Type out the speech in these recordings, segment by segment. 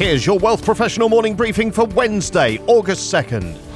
Here's your Wealth Professional morning briefing for Wednesday, August 2nd.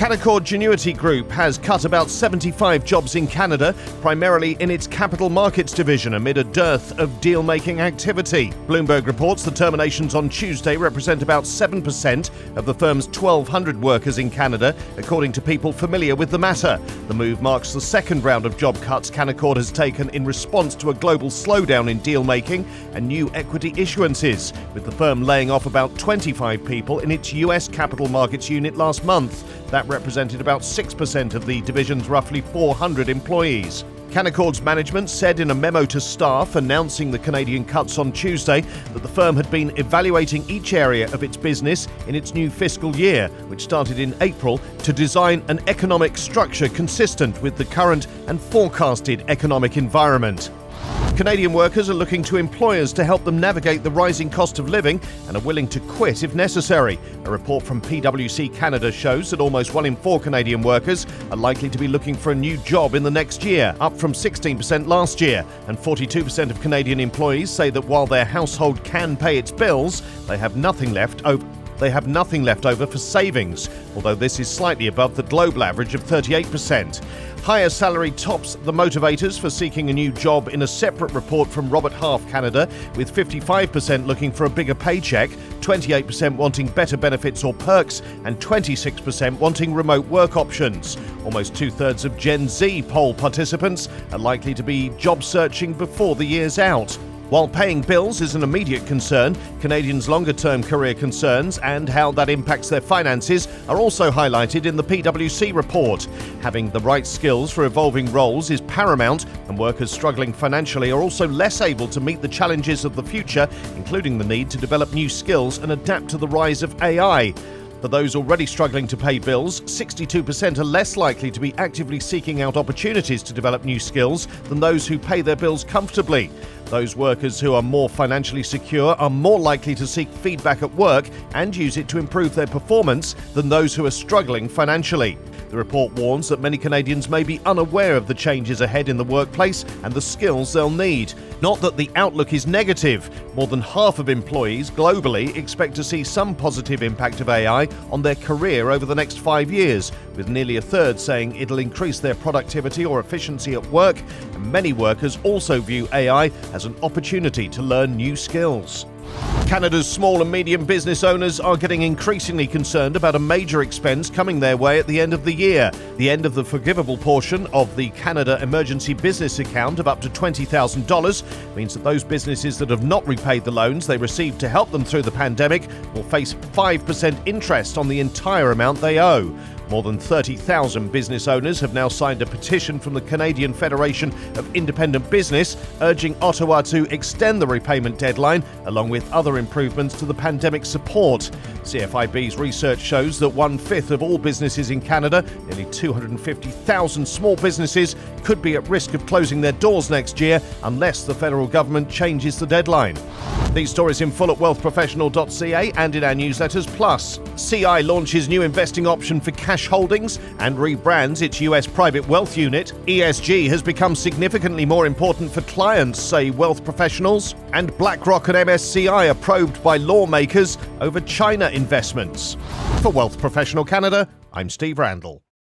Canaccord Genuity Group has cut about 75 jobs in Canada, primarily in its capital markets division, amid a dearth of deal making activity. Bloomberg reports the terminations on Tuesday represent about 7% of the firm's 1,200 workers in Canada, according to people familiar with the matter. The move marks the second round of job cuts Canaccord has taken in response to a global slowdown in deal making and new equity issuances, with the firm laying off about 25 people in its US capital markets unit last month. That represented about 6% of the division's roughly 400 employees. Canaccord's management said in a memo to staff announcing the Canadian cuts on Tuesday that the firm had been evaluating each area of its business in its new fiscal year, which started in April, to design an economic structure consistent with the current and forecasted economic environment. Canadian workers are looking to employers to help them navigate the rising cost of living and are willing to quit if necessary. A report from PwC Canada shows that almost one in four Canadian workers are likely to be looking for a new job in the next year, up from 16% last year. And 42% of Canadian employees say that while their household can pay its bills, they have nothing left over they have nothing left over for savings, although this is slightly above the global average of 38%. Higher salary tops the motivators for seeking a new job in a separate report from Robert Half Canada, with 55% looking for a bigger paycheck, 28% wanting better benefits or perks, and 26% wanting remote work options. Almost two thirds of Gen Z poll participants are likely to be job searching before the year's out. While paying bills is an immediate concern, Canadians' longer term career concerns and how that impacts their finances are also highlighted in the PwC report. Having the right skills for evolving roles is paramount, and workers struggling financially are also less able to meet the challenges of the future, including the need to develop new skills and adapt to the rise of AI. For those already struggling to pay bills, 62% are less likely to be actively seeking out opportunities to develop new skills than those who pay their bills comfortably. Those workers who are more financially secure are more likely to seek feedback at work and use it to improve their performance than those who are struggling financially. The report warns that many Canadians may be unaware of the changes ahead in the workplace and the skills they'll need. Not that the outlook is negative. More than half of employees globally expect to see some positive impact of AI on their career over the next five years, with nearly a third saying it'll increase their productivity or efficiency at work. And many workers also view AI as an opportunity to learn new skills. Canada's small and medium business owners are getting increasingly concerned about a major expense coming their way at the end of the year. The end of the forgivable portion of the Canada Emergency Business Account of up to $20,000 means that those businesses that have not repaid the loans they received to help them through the pandemic will face 5% interest on the entire amount they owe. More than 30,000 business owners have now signed a petition from the Canadian Federation of Independent Business urging Ottawa to extend the repayment deadline, along with other improvements to the pandemic support. CFIB's research shows that one fifth of all businesses in Canada, nearly 250,000 small businesses, could be at risk of closing their doors next year unless the federal government changes the deadline. These stories in full at wealthprofessional.ca and in our newsletters. Plus, CI launches new investing option for cash holdings and rebrands its US private wealth unit. ESG has become significantly more important for clients, say wealth professionals. And BlackRock and MSCI are probed by lawmakers over China investments. For Wealth Professional Canada, I'm Steve Randall.